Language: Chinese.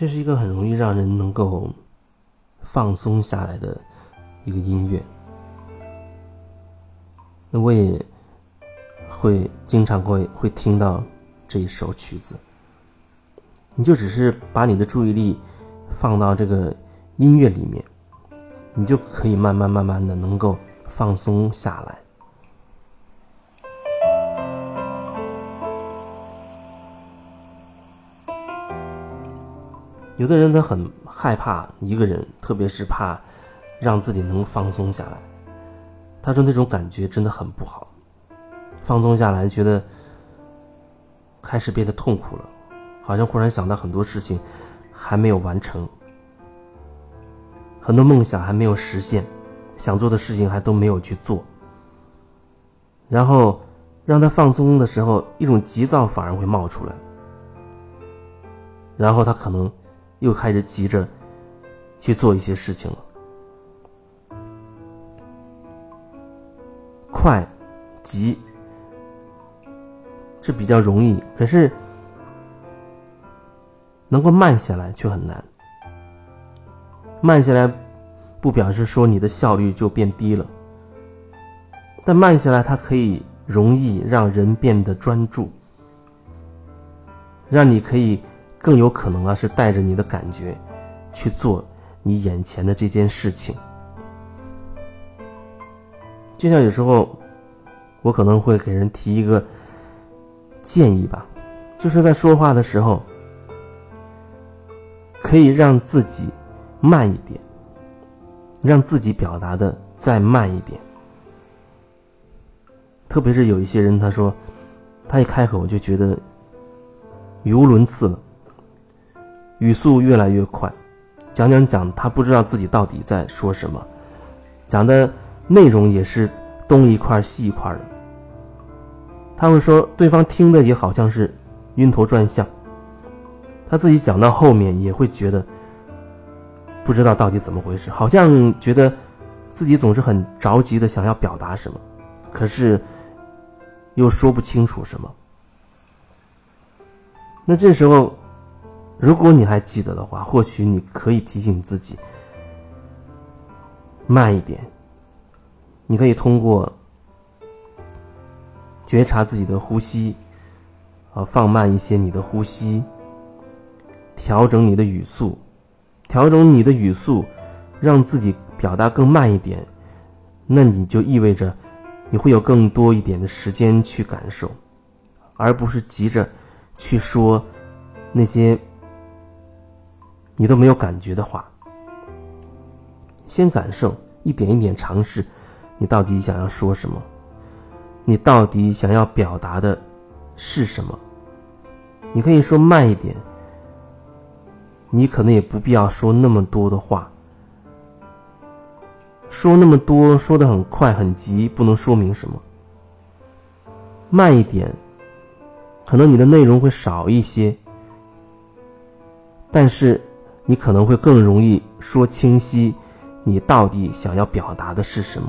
这是一个很容易让人能够放松下来的一个音乐。那我也会经常会会听到这一首曲子。你就只是把你的注意力放到这个音乐里面，你就可以慢慢慢慢的能够放松下来。有的人他很害怕一个人，特别是怕让自己能放松下来。他说那种感觉真的很不好，放松下来觉得开始变得痛苦了，好像忽然想到很多事情还没有完成，很多梦想还没有实现，想做的事情还都没有去做。然后让他放松的时候，一种急躁反而会冒出来，然后他可能。又开始急着去做一些事情了，快、急，这比较容易，可是能够慢下来却很难。慢下来不表示说你的效率就变低了，但慢下来它可以容易让人变得专注，让你可以。更有可能啊，是带着你的感觉去做你眼前的这件事情。就像有时候，我可能会给人提一个建议吧，就是在说话的时候，可以让自己慢一点，让自己表达的再慢一点。特别是有一些人，他说他一开口我就觉得语无伦次了。语速越来越快，讲讲讲，他不知道自己到底在说什么，讲的内容也是东一块西一块的。他会说，对方听的也好像是晕头转向，他自己讲到后面也会觉得不知道到底怎么回事，好像觉得自己总是很着急的想要表达什么，可是又说不清楚什么。那这时候。如果你还记得的话，或许你可以提醒自己慢一点。你可以通过觉察自己的呼吸，啊，放慢一些你的呼吸，调整你的语速，调整你的语速，让自己表达更慢一点。那你就意味着你会有更多一点的时间去感受，而不是急着去说那些。你都没有感觉的话，先感受，一点一点尝试，你到底想要说什么？你到底想要表达的是什么？你可以说慢一点，你可能也不必要说那么多的话，说那么多，说的很快很急，不能说明什么。慢一点，可能你的内容会少一些，但是。你可能会更容易说清晰，你到底想要表达的是什么。